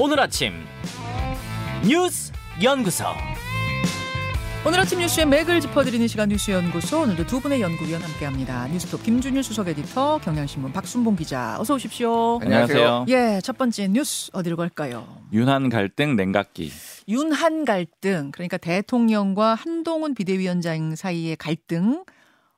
오늘 아침 뉴스 연구소 오늘 아침 뉴스의 맥을 짚어드리는 시간 뉴스 연구소 오늘도 두 분의 연구위원 함께합니다. 뉴스톱 김준일 수석 에디터, 경향신문 박순봉 기자, 어서 오십시오. 안녕하세요. 예, 첫 번째 뉴스 어디로 갈까요? 윤한 갈등 냉각기. 윤한 갈등, 그러니까 대통령과 한동훈 비대위원장 사이의 갈등.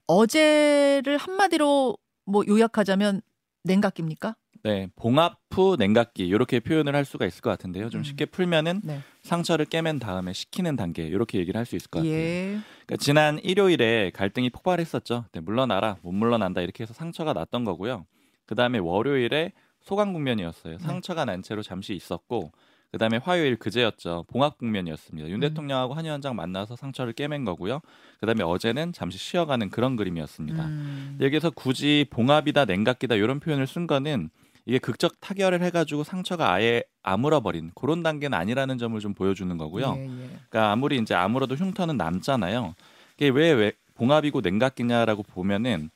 어제를 한마디로 뭐 요약하자면 냉각기입니까? 네, 봉합 후 냉각기 이렇게 표현을 할 수가 있을 것 같은데요. 좀 음. 쉽게 풀면은 네. 상처를 깨맨 다음에 식히는 단계 이렇게 얘기를 할 수 있을 것 같아요. 예. 그러니까 지난 일요일에 갈등이 폭발했었죠. 네, 물러나라, 못 물러난다 이렇게 해서 상처가 났던 거고요. 그 다음에 월요일에 소강 국면이었어요. 네. 상처가 난 채로 잠시 있었고, 그 다음에 화요일 그제였죠. 봉합 국면이었습니다. 윤 음. 대통령하고 한 위원장 만나서 상처를 깨맨 거고요. 그 다음에 어제는 잠시 쉬어가는 그런 그림이었습니다. 음. 여기서 굳이 봉합이다 냉각기다 이런 표현을 쓴 거는 이게 극적 타결을 해가지고 상처가 아예 아물어버린 그런 단계는 아니라는 점을 좀 보여주는 거고요. 예, 예. 그러니까 아무리 이제 아물어도 흉터는 남잖아요. 이게 왜, 왜 봉합이고 냉각기냐라고 보면은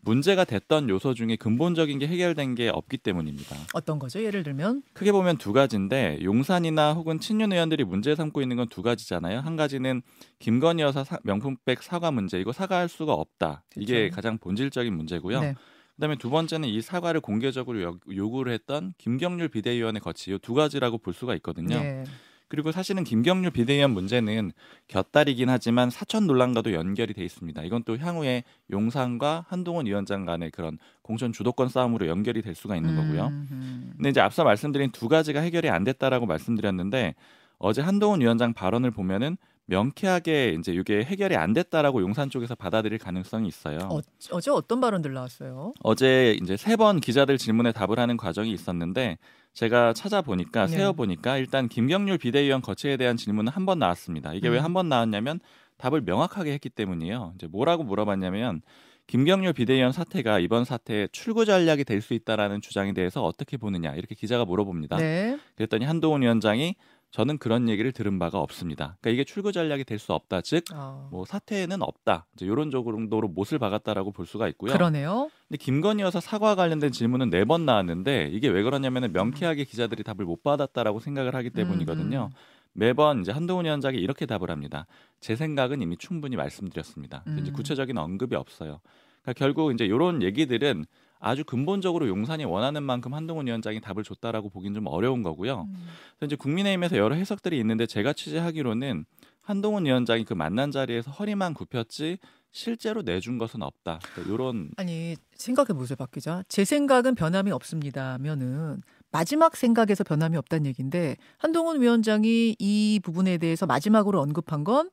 문제가 됐던 요소 중에 근본적인 게 해결된 게 없기 때문입니다. 어떤 거죠? 예를 들면 크게 보면 두 가지인데 용산이나 혹은 친윤 의원들이 문제 삼고 있는 건 두 가지잖아요. 한 가지는 김건희 여사 사- 명품백 사과 문제 이거 사과할 수가 없다. 이게 그렇죠. 가장 본질적인 문제고요. 네. 그다음에 두 번째는 이 사과를 공개적으로 요- 요구를 했던 김경률 비대위원의 거치 이 두 가지라고 볼 수가 있거든요. 예. 그리고 사실은 김경률 비대위원 문제는 곁다리긴 하지만 사천 논란과도 연결이 돼 있습니다. 이건 또 향후에 용산과 한동훈 위원장 간의 그런 공천 주도권 싸움으로 연결이 될 수가 있는 거고요. 음, 음. 근데 이제 앞서 말씀드린 두 가지가 해결이 안 됐다라고 말씀드렸는데 어제 한동훈 위원장 발언을 보면은 명쾌하게 이제 이게 해결이 안 됐다라고 용산 쪽에서 받아들일 가능성이 있어요. 어, 어제 어떤 발언들 나왔어요? 어제 이제 세 번 기자들 질문에 답을 하는 과정이 있었는데 제가 찾아보니까 네. 세어 보니까 일단 김경률 비대위원 거치에 대한 질문은 한 번 나왔습니다. 이게 왜 음. 한번 나왔냐면 답을 명확하게 했기 때문이에요. 이제 뭐라고 물어봤냐면 김경률 비대위원 사태가 이번 사태의 출구 전략이 될 수 있다라는 주장에 대해서 어떻게 보느냐 이렇게 기자가 물어봅니다. 네. 그랬더니 한동훈 위원장이 저는 그런 얘기를 들은 바가 없습니다. 그러니까 이게 출구 전략이 될 수 없다. 즉 어, 뭐 사태에는 없다. 이제 이런 정도로 못을 박았다라고 볼 수가 있고요. 그러네요. 근데 김건희 여사 사과 관련된 질문은 네 번 나왔는데 이게 왜 그러냐면은 명쾌하게 기자들이 답을 못 받았다라고 생각을 하기 때문이거든요. 음, 매번 이제 한동훈 위원장이 이렇게 답을 합니다. 제 생각은 이미 충분히 말씀드렸습니다. 음. 이제 구체적인 언급이 없어요. 그러니까 결국 이제 이런 얘기들은 아주 근본적으로 용산이 원하는 만큼 한동훈 위원장이 답을 줬다라고 보긴 좀 어려운 거고요. 음. 그래서 이제 국민의힘에서 여러 해석들이 있는데 제가 취재하기로는 한동훈 위원장이 그 만난 자리에서 허리만 굽혔지 실제로 내준 것은 없다. 이런 아니 생각해 보세요, 박 기자. 제 생각은 변함이 없습니다면은 마지막 생각에서 변함이 없다는 얘기인데 한동훈 위원장이 이 부분에 대해서 마지막으로 언급한 건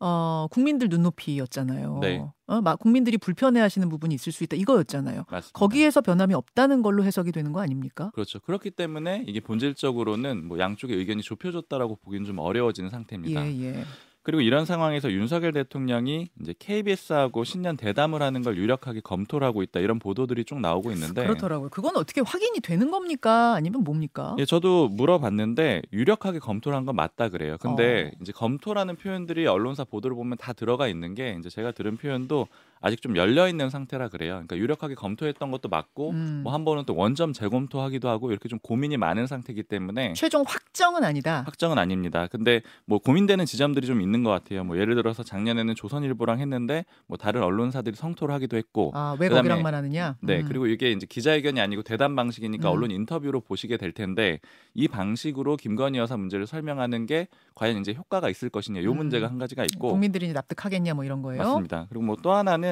어, 국민들 눈높이였잖아요. 네. 어, 막 국민들이 불편해하시는 부분이 있을 수 있다 이거였잖아요. 맞습니다. 거기에서 변함이 없다는 걸로 해석이 되는 거 아닙니까? 그렇죠. 그렇기 때문에 이게 본질적으로는 뭐 양쪽의 의견이 좁혀졌다라고 보기는 좀 어려워지는 상태입니다. 예, 예. 그리고 이런 상황에서 윤석열 대통령이 이제 KBS하고 신년 대담을 하는 걸 유력하게 검토를 하고 있다 이런 보도들이 쭉 나오고 있는데 그렇더라고요. 그건 어떻게 확인이 되는 겁니까? 아니면 뭡니까? 예, 저도 물어봤는데 유력하게 검토를 한 건 맞다 그래요. 근데 어. 이제 검토라는 표현들이 언론사 보도를 보면 다 들어가 있는 게 이제 제가 들은 표현도 아직 좀 열려 있는 상태라 그래요. 그러니까 유력하게 검토했던 것도 맞고 음. 뭐한 번은 또 원점 재검토하기도 하고 이렇게 좀 고민이 많은 상태이기 때문에 최종 확정은 아니다. 확정은 아닙니다. 근데 뭐 고민되는 지점들이 좀 있는 것 같아요. 뭐 예를 들어서 작년에는 조선일보랑 했는데 뭐 다른 언론사들이 성토를 하기도 했고 아, 왜 거기랑만 하느냐? 네, 음. 그리고 이게 이제 기자회견이 아니고 대담 방식이니까 음. 언론 인터뷰로 보시게 될 텐데 이 방식으로 김건희 여사 문제를 설명하는 게 과연 이제 효과가 있을 것이냐 요 음. 문제가 한 가지가 있고 국민들이 납득하겠냐 뭐 이런 거예요. 맞습니다. 그리고 뭐 또 하나는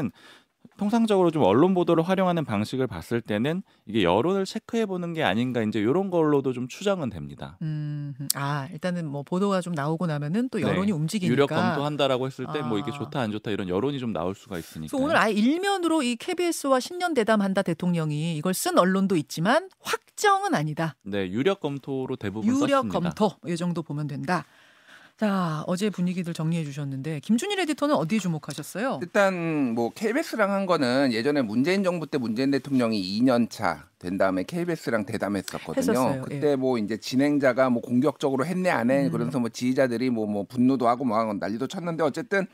통상적으로 좀 언론 보도를 활용하는 방식을 봤을 때는 이게 여론을 체크해 보는 게 아닌가 이제 이런 걸로도 좀 추정은 됩니다. 음, 아 일단은 뭐 보도가 좀 나오고 나면은 또 여론이 네. 움직이니까. 유력 검토한다라고 했을 때뭐 이게 아. 좋다 안 좋다 이런 여론이 좀 나올 수가 있으니까. 오늘 아예 일면으로 이 KBS와 신년 대담한다 대통령이 이걸 쓴 언론도 있지만 확정은 아니다. 네, 유력 검토로 대부분 유력 썼습니다. 검토 이 정도 보면 된다. 자 어제 분위기들 정리해 주셨는데 김준일 에디터는 어디에 주목하셨어요? 일단 뭐 KBS랑 한 거는 예전에 문재인 정부 때 문재인 대통령이 2년 차 된 다음에 KBS랑 대담했었거든요. 했었어요. 그때 뭐 이제 진행자가 뭐 공격적으로 했네 안 해. 음. 그러면서 뭐 지지자들이 뭐뭐 분노도 하고 뭐 하고 난리도 쳤는데 어쨌든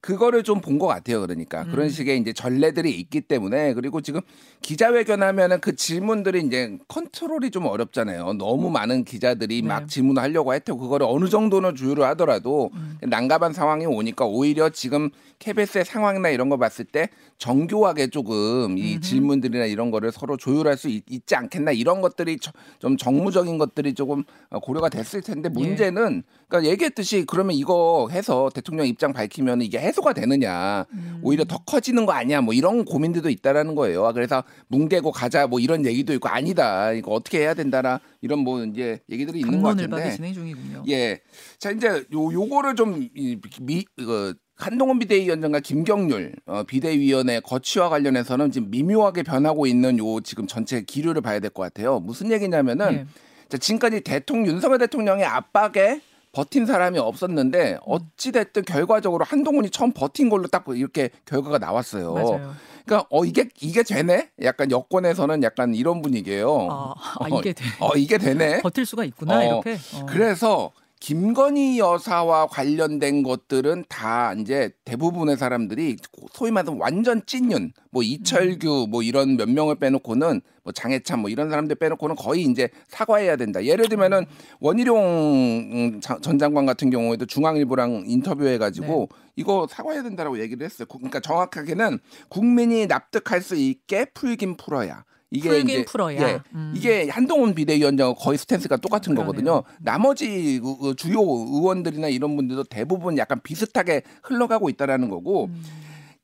그거를 좀 본 것 같아요. 그러니까 그런 음. 식의 이제 전례들이 있기 때문에 그리고 지금 기자회견하면은 그 질문들이 이제 컨트롤이 좀 어렵잖아요. 너무 많은 기자들이 네. 막 질문을 하려고 했고 그거를 어느 정도는 주의를 하더라도 음. 난감한 상황이 오니까 오히려 지금 KBS의 상황이나 이런 거 봤을 때 정교하게 조금 이 음흠. 질문들이나 이런 거를 서로 조율할 수 있, 지 않겠나 이런 것들이 저- 좀 정무적인 것들이 조금 어, 고려가 됐을 텐데 예. 문제는 그러니까 얘기했듯이 그러면 이거 해서 대통령 입장 밝히면 이게 해소가 되느냐 음. 오히려 더 커지는 거 아니야 뭐 이런 고민들도 있다라는 거예요. 아, 그래서 뭉개고 가자 뭐 이런 얘기도 있고 아니다 이거 어떻게 해야 된다라 이런 뭐 이제 얘기들이 있는 것 같은데 진행 중이군요. 예. 자, 이제 요 요거를 좀미그 한동훈 비대위원장과 김경률 어, 비대위원회 거취와 관련해서는 지금 미묘하게 변하고 있는 요 지금 전체 기류를 봐야 될 것 같아요. 무슨 얘기냐면은 예. 자, 지금까지 대통령 윤석열 대통령의 압박에 버틴 사람이 없었는데 어찌 됐든 결과적으로 한동훈이 처음 버틴 걸로 딱 이렇게 결과가 나왔어요. 맞아요. 그러니까 어 이게 이게 되네? 약간 여권에서는 약간 이런 분위기예요. 아, 아, 이게 돼. 어 이게 되네. 버틸 수가 있구나 어, 이렇게. 어. 그래서 김건희 여사와 관련된 것들은 다 이제 대부분의 사람들이 소위 말하는 완전 찐윤, 뭐 이철규 뭐 이런 몇 명을 빼놓고는 뭐 장해찬 뭐 이런 사람들 빼놓고는 거의 이제 사과해야 된다. 예를 들면은 원희룡 음, 자- 전 장관 같은 경우에도 중앙일보랑 인터뷰해가지고 이거 사과해야 된다라고 얘기를 했어요. 구- 그러니까 정확하게는 국민이 납득할 수 있게 풀긴 풀어야. 이게 이제 풀어야. 예, 음. 이게 한동훈 비대위원장과 거의 스탠스가 똑같은 그러네요. 거거든요. 나머지 그- 그 주요 의원들이나 이런 분들도 대부분 약간 비슷하게 흘러가고 있다라는 거고 음.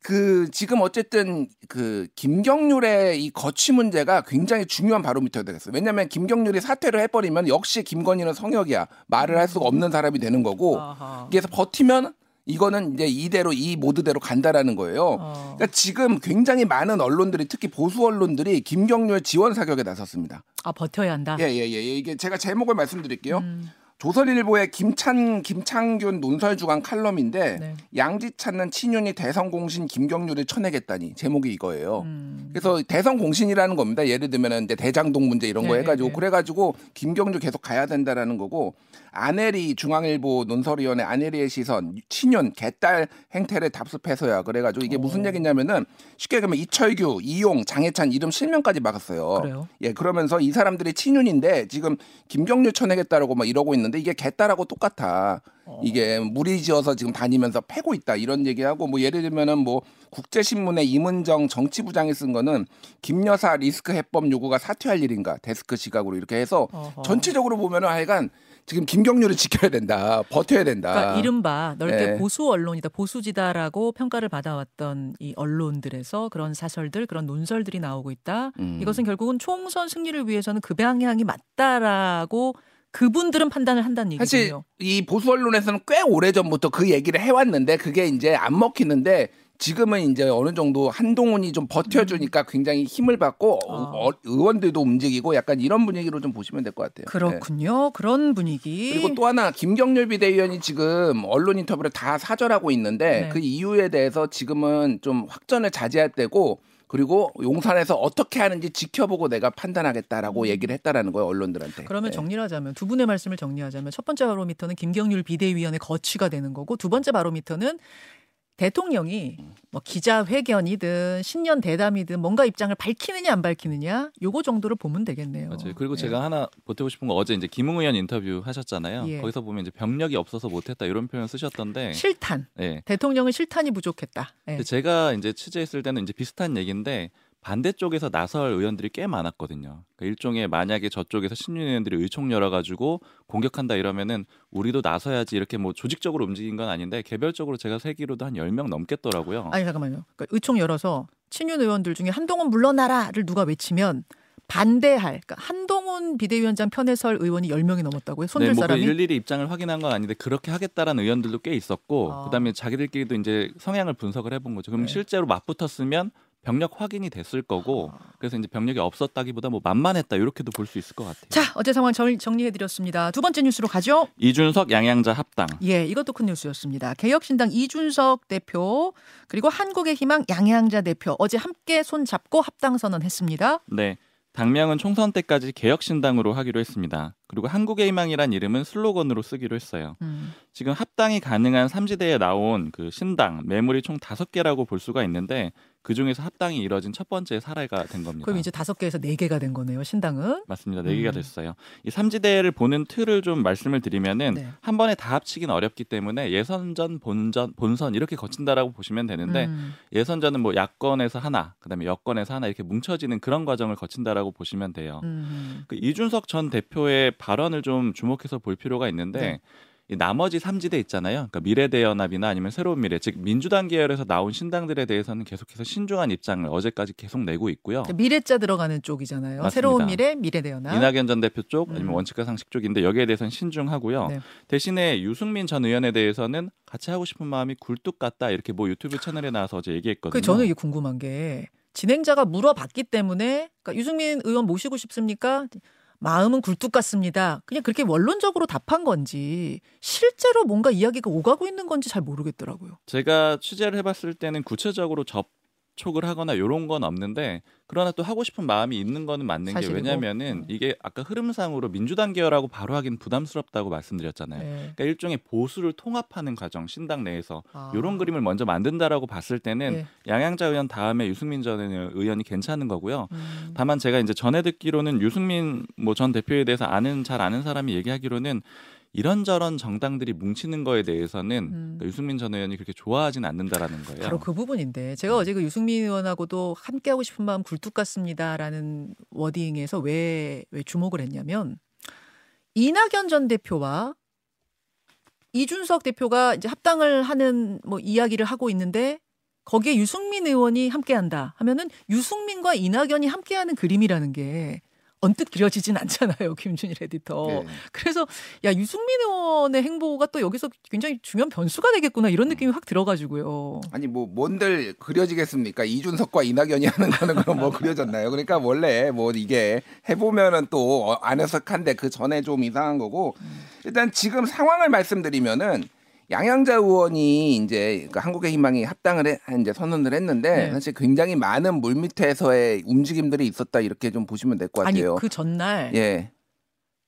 그 지금 어쨌든 그 김경률의 이 거취 문제가 굉장히 중요한 바로미터가 되겠어요. 왜냐하면 김경률이 사퇴를 해버리면 역시 김건희는 성역이야 말을 할 수가 없는 사람이 되는 거고 아하. 그래서 버티면 이거는 이제 이대로 이 모드대로 간다라는 거예요. 어. 그러니까 지금 굉장히 많은 언론들이 특히 보수 언론들이 김경률 지원 사격에 나섰습니다. 아 버텨야 한다. 예, 예, 예. 이게 제가 제목을 말씀드릴게요. 음. 조선일보의 김찬 김창균 논설 주간 칼럼인데 네. 양지 찾는 친윤이 대선 공신 김경률을 쳐내겠다니 제목이 이거예요. 음. 그래서 대선 공신이라는 겁니다. 예를 들면은 이제 대장동 문제 이런 거 네, 해가지고 네, 네. 그래가지고 김경률 계속 가야 된다라는 거고 아내리 중앙일보 논설위원회 아내리의 시선 친윤 개딸 행태를 답습해서야 그래가지고 이게 무슨 오. 얘기냐면은 쉽게 얘기하면 이철규, 이용, 장해찬 이름 실명까지 막았어요. 그래요? 예, 그러면서 이 사람들이 친윤인데 지금 김경률 쳐내겠다라고 막 이러고 있는 데 이게 개딸하고 똑같아. 어. 이게 무리지어서 지금 다니면서 패고 있다 이런 얘기하고 뭐 예를 들면은 뭐 국제신문의 임은정 정치부장이 쓴 거는 김 여사 리스크 해법 요구가 사퇴할 일인가 데스크 시각으로 이렇게 해서 어허. 전체적으로 보면은 하여간 지금 김경률을 지켜야 된다 버텨야 된다. 그러니까 이른바 넓게 예. 보수 언론이다 보수지다라고 평가를 받아왔던 이 언론들에서 그런 사설들 그런 논설들이 나오고 있다. 음. 이것은 결국은 총선 승리를 위해서는 그 방향이 맞다라고 그분들은 판단을 한다는 사실 얘기군요. 이 보수 언론에서는 꽤 오래 전부터 그 얘기를 해왔는데 그게 이제 안 먹히는데 지금은 이제 어느 정도 한동훈이 좀 버텨주니까 굉장히 힘을 받고 음. 아. 어, 의원들도 움직이고 약간 이런 분위기로 좀 보시면 될 것 같아요. 네. 그렇군요. 그런 분위기. 그리고 또 하나 김경률 비대위원이 지금 언론 인터뷰를 다 사절하고 있는데 네. 그 이유에 대해서 지금은 좀 확전을 자제할 때고 그리고 용산에서 어떻게 하는지 지켜보고 내가 판단하겠다라고 얘기를 했다라는 거예요 언론들한테. 음. 그러면 네. 정리를 하자면 두 분의 말씀을 정리하자면 첫 번째 바로미터는 김경률 비대위원의 거취가 되는 거고 두 번째 바로미터는 대통령이 뭐 기자회견이든 신년 대담이든 뭔가 입장을 밝히느냐 안 밝히느냐 요거 정도를 보면 되겠네요. 맞아요. 그리고 예. 제가 하나 보태고 싶은 거 어제 이제 김웅 의원 인터뷰 하셨잖아요. 예. 거기서 보면 이제 병력이 없어서 못했다 이런 표현 쓰셨던데. 실탄 예. 대통령은 실탄이 부족했다. 예. 제가 이제 취재했을 때는 이제 비슷한 얘기인데 반대쪽에서 나설 의원들이 꽤 많았거든요. 그러니까 일종의 만약에 저쪽에서 신윤 의원들이 의총 열어가지고 공격한다 이러면은 우리도 나서야지 이렇게 뭐 조직적으로 움직인 건 아닌데 개별적으로 제가 세기로도 한 10명 넘겠더라고요. 아니 잠깐만요. 그러니까 의총 열어서 친윤 의원들 중에 한동훈 물러나라를 누가 외치면 반대할 그러니까 한동훈 비대위원장 편에 설 의원이 10명이 넘었다고요. 손들 네, 뭐 사람이 일일이 입장을 확인한 건 아닌데 그렇게 하겠다라는 의원들도 꽤 있었고 아. 그다음에 자기들끼리도 이제 성향을 분석을 해본 거죠. 그럼 네. 실제로 맞붙었으면 병력 확인이 됐을 거고 아. 그래서 이제 병력이 없었다기보다 뭐 만만했다 이렇게도 볼 수 있을 것 같아요. 자 어제 상황 정, 정리해 드렸습니다. 두 번째 뉴스로 가죠. 이준석 양양자 합당. 예, 이것도 큰 뉴스였습니다. 개혁신당 이준석 대표 그리고 한국의 희망 양양자 대표 어제 함께 손 잡고 합당 선언했습니다. 네. 당명은 총선 때까지 개혁신당으로 하기로 했습니다. 그리고 한국의 희망이란 이름은 슬로건으로 쓰기로 했어요. 음. 지금 합당이 가능한 삼지대에 나온 그 신당 매물이 총 다섯 개라고 볼 수가 있는데 그 중에서 합당이 이뤄진 첫 번째 사례가 된 겁니다. 그럼 이제 다섯 개에서 네 개가 된 거네요. 신당은. 맞습니다. 네 개가 음. 됐어요. 이 삼지대를 보는 틀을 좀 말씀을 드리면은 네. 한 번에 다 합치긴 어렵기 때문에 예선전, 본전, 본선 이렇게 거친다라고 보시면 되는데 음. 예선전은 뭐 야권에서 하나, 그다음에 여권에서 하나 이렇게 뭉쳐지는 그런 과정을 거친다라고 보시면 돼요. 음. 그 이준석 전 대표의 발언을 좀 주목해서 볼 필요가 있는데 네. 이 나머지 삼지대 있잖아요. 그러니까 미래대연합이나 아니면 새로운 미래, 즉 민주당 계열에서 나온 신당들에 대해서는 계속해서 신중한 입장을 어제까지 계속 내고 있고요. 미래자 들어가는 쪽이잖아요. 맞습니다. 새로운 미래, 미래대연합. 이낙연 전 대표 쪽 아니면 음. 원칙과 상식 쪽인데 여기에 대해서는 신중하고요. 네. 대신에 유승민 전 의원에 대해서는 같이 하고 싶은 마음이 굴뚝 같다 이렇게 뭐 유튜브 채널에 나와서 어제 얘기했거든요. 그 저는 이게 궁금한 게 진행자가 물어봤기 때문에 그러니까 유승민 의원 모시고 싶습니까? 마음은 굴뚝 같습니다. 그냥 그렇게 원론적으로 답한 건지 실제로 뭔가 이야기가 오가고 있는 건지 잘 모르겠더라고요. 제가 취재를 해봤을 때는 구체적으로 접 촉을 하거나 이런 건 없는데 그러나 또 하고 싶은 마음이 있는 거는 맞는. 게 왜냐면은 음. 이게 아까 흐름상으로 민주당 계열하고 바로 하긴 부담스럽다고 말씀드렸잖아요. 네. 그러니까 일종의 보수를 통합하는 과정 신당 내에서 아. 이런 그림을 먼저 만든다라고 봤을 때는 네. 양양자 의원 다음에 유승민 전 의원이 괜찮은 거고요. 음. 다만 제가 이제 전해 듣기로는 유승민 뭐 전 대표에 대해서 아는 잘 아는 사람이 얘기하기로는 이런저런 정당들이 뭉치는 거에 대해서는 음. 그러니까 유승민 전 의원이 그렇게 좋아하진 않는다라는 거예요. 바로 그 부분인데 제가 어제 그 유승민 의원하고도 함께 하고 싶은 마음 굴뚝 같습니다라는 워딩에서 왜, 왜 주목을 했냐면 이낙연 전 대표와 이준석 대표가 이제 합당을 하는 뭐 이야기를 하고 있는데 거기에 유승민 의원이 함께한다 하면은 유승민과 이낙연이 함께하는 그림이라는 게 언뜻 그려지진 않잖아요 김준일 에디터. 네. 그래서 야 유승민 의원의 행보가 또 여기서 굉장히 중요한 변수가 되겠구나 이런 느낌이 확 들어가지고요. 아니 뭐 뭔들 그려지겠습니까? 이준석과 이낙연이 하는 거는 그럼 뭐 그려졌나요? 그러니까 원래 뭐 이게 해보면은 또 어, 안해석한데 그 전에 좀 이상한 거고 일단 지금 상황을 말씀드리면은 양양자 의원이 이제 그 한국의 희망이 합당을 해, 이제 선언을 했는데 네. 사실 굉장히 많은 물 밑에서의 움직임들이 있었다 이렇게 좀 보시면 될것 아니 같아요. 그 전날 예.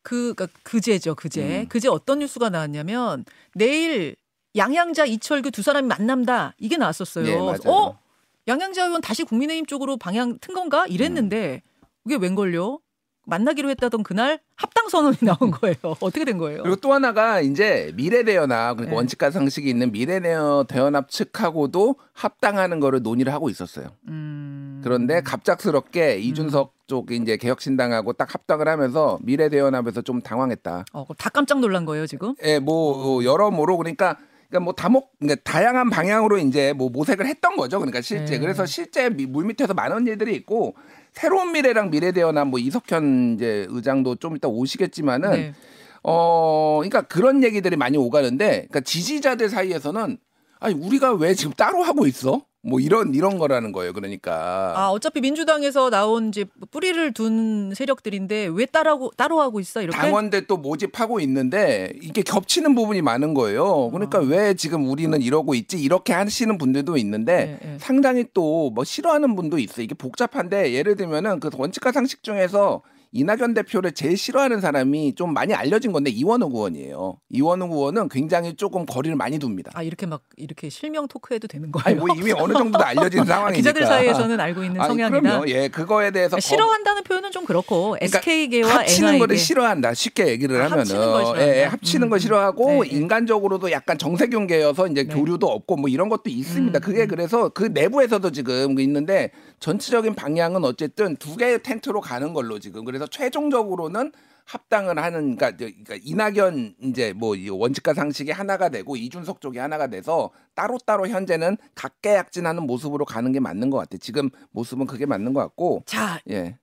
그 그러니까 그제죠 그제 음. 그제 어떤 뉴스가 나왔냐면 내일 양양자 이철규 두 사람이 만난다 이게 나왔었어요. 예, 맞아요. 어 양양자 의원 다시 국민의힘 쪽으로 방향 튼 건가 이랬는데 그게 웬걸요? 만나기로 했다던 그날 합당 선언이 나온 거예요. 어떻게 된 거예요? 그리고 또 하나가 이제 미래대연합 그러니까 네. 원칙과 상식이 있는 미래대연합 측하고도 합당하는 거를 논의를 하고 있었어요. 음. 그런데 갑작스럽게 이준석 쪽 이제 개혁신당하고 딱 합당을 하면서 미래대연합에서 좀 당황했다. 어, 그럼 다 깜짝 놀란 거예요 지금? 예, 뭐 어, 여러모로 그러니까 그러니까 뭐 다목 그러니까 다양한 방향으로 이제 뭐 모색을 했던 거죠. 그러니까 실제 네. 그래서 실제 미- 물 밑에서 많은 일들이 있고 새로운 미래랑 미래대연합 뭐 이석현 이제 의장도 좀 이따 오시겠지만은 네. 어, 그러니까 그런 얘기들이 많이 오가는데, 그러니까 지지자들 사이에서는 아니 우리가 왜 지금 따로 하고 있어? 뭐 이런 이런 거라는 거예요. 그러니까 아 어차피 민주당에서 나온 이제 뿌리를 둔 세력들인데 왜 따라고 따로 하고 있어 이렇게? 당원들 또 모집하고 있는데 이게 겹치는 부분이 많은 거예요. 그러니까 아. 왜 지금 우리는 이러고 있지? 이렇게 하시는 분들도 있는데 네, 네. 상당히 또 뭐 싫어하는 분도 있어. 요 이게 복잡한데 예를 들면은 그 원칙과 상식 중에서 이낙연 대표를 제일 싫어하는 사람이 좀 많이 알려진 건데 이원우 의원이에요. 이원우 의원은 굉장히 조금 거리를 많이 둡니다. 아 이렇게 막 이렇게 실명 토크해도 되는 거예요? 아니 뭐 이미 어느 정도 알려진 상황이니까. 기자들 사이에서는 알고 있는 아니, 성향이다. 그럼요. 예, 그거에 대해서 그러니까 싫어한다는 표현은 좀 그렇고 SK계와 합치는 NI계 거를 싫어한다. 쉽게 얘기를 아, 하면은 합치는 걸 싫어한다. 예, 예, 합치는 음, 거 음. 싫어하고 네, 네. 인간적으로도 약간 정세균계여서 이제 네. 교류도 없고 뭐 이런 것도 있습니다. 음, 그게 음. 그래서 그 내부에서도 지금 있는데 전체적인 방향은 어쨌든 두 개의 텐트로 가는 걸로 지금 그래서 최종적으로는 합당을 하는 그러니까, 저- 그러니까 이낙연 이제 뭐이 원칙과 상식이 하나가 되고 이준석 쪽이 하나가 돼서 따로따로 현재는 각계약진하는 모습으로 가는 게 맞는 것 같아. 지금 모습은 그게 맞는 것 같고 자 예.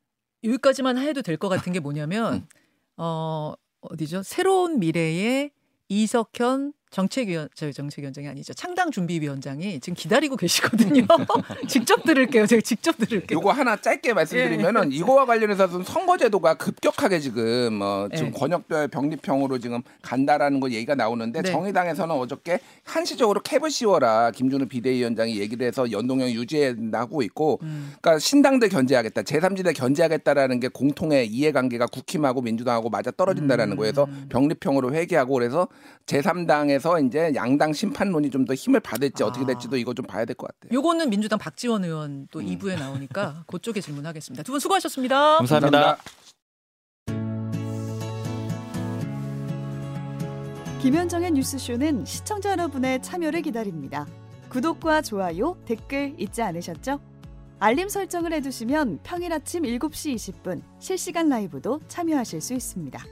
여기까지만 해도 될 것 같은 게 뭐냐면 음. 어 어디죠? 새로운 미래의 이석현 정책위원 저희 정책위원장이 아니죠 창당 준비위원장이 지금 기다리고 계시거든요. 직접 들을게요. 제가 직접 들을게요. 요거 하나 짧게 말씀드리면은 이거와 관련해서 는 선거제도가 급격하게 지금 어 지금 네. 권역별 병립형으로 지금 간다라는 거 얘기가 나오는데 네. 정의당에서는 어저께 한시적으로 캡을 씌워라 김준우 비대위원장이 얘기를 해서 연동형 유지하고 있고 음. 그러니까 신당들 견제하겠다 제3지대 견제하겠다라는 게 공통의 이해관계가 국힘하고 민주당하고 맞아 떨어진다라는 음. 거에서 병립형으로 회귀하고 그래서 제3당에서 이제 양당 심판론이 좀 더 힘을 받을지 아. 어떻게 될지도 이거 좀 봐야 될 것 같아요. 요거는 민주당 박지원 의원 또 음. 2부에 나오니까 그쪽에 질문하겠습니다. 두 분 수고하셨습니다. 감사합니다. 김현정의 뉴스쇼는 시청자 여러분의 참여를 기다립니다. 구독과 좋아요, 댓글 잊지 않으셨죠? 알림 설정을 해두시면 평일 아침 7시 20분 실시간 라이브도 참여하실 수 있습니다.